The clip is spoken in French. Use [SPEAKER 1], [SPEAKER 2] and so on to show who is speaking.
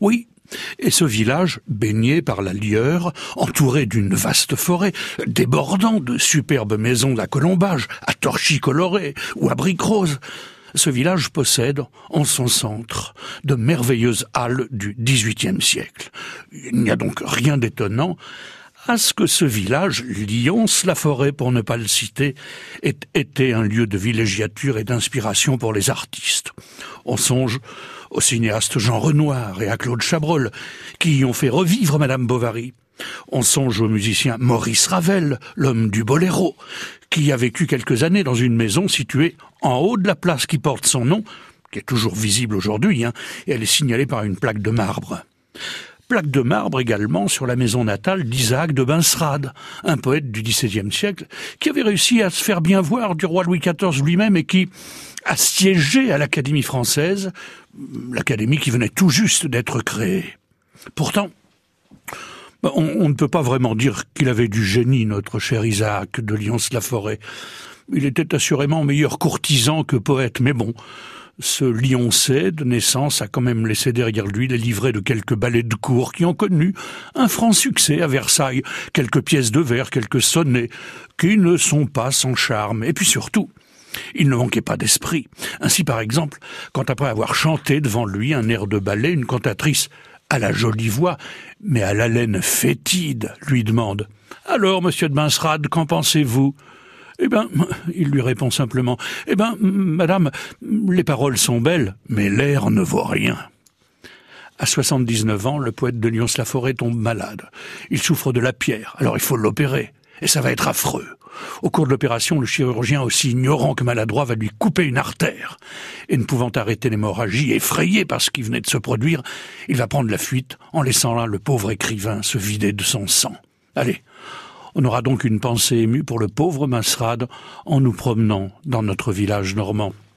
[SPEAKER 1] Oui, et ce village, baigné par la Lieure, entouré d'une vaste forêt, débordant de superbes maisons à colombage, à torchis colorés ou à briques roses, ce village possède, en son centre, de merveilleuses halles du XVIIIe siècle. Il n'y a donc rien d'étonnant à ce que ce village, Lyons-la-Forêt pour ne pas le citer, ait été un lieu de villégiature et d'inspiration pour les artistes. On songe au cinéaste Jean Renoir et à Claude Chabrol, qui y ont fait revivre Madame Bovary. On songe au musicien Maurice Ravel, l'homme du boléro, qui a vécu quelques années dans une maison située en haut de la place qui porte son nom, qui est toujours visible aujourd'hui, hein, et elle est signalée par une plaque de marbre plaque de marbre également sur la maison natale d'Isaac de Benserade, un poète du XVIe siècle, qui avait réussi à se faire bien voir du roi Louis XIV lui-même et qui a siégé à l'Académie française, l'académie qui venait tout juste d'être créée. Pourtant, on, on, ne peut pas vraiment dire qu'il avait du génie, notre cher Isaac de Lyons-la-Forêt. Il était assurément meilleur courtisan que poète, mais bon, ce lioncé de naissance a quand même laissé derrière lui les livrets de quelques ballets de cour qui ont connu un franc succès à Versailles, quelques pièces de verre, quelques sonnets, qui ne sont pas sans charme. Et puis surtout, il ne manquait pas d'esprit. Ainsi, par exemple, quand après avoir chanté devant lui un air de ballet, une cantatrice à la jolie voix, mais à l'haleine fétide, lui demande Alors, monsieur de Binsrade, qu'en pensez-vous? Eh bien, il lui répond simplement, Eh bien, madame, les paroles sont belles, mais l'air ne vaut rien. À 79 ans, le poète de Lyons-la-Forêt tombe malade. Il souffre de la pierre, alors il faut l'opérer. Et ça va être affreux. Au cours de l'opération, le chirurgien, aussi ignorant que maladroit, va lui couper une artère. Et ne pouvant arrêter l'hémorragie, effrayé par ce qui venait de se produire, il va prendre la fuite en laissant là le pauvre écrivain se vider de son sang. Allez, on aura donc une pensée émue pour le pauvre Masrad en nous promenant dans notre village normand.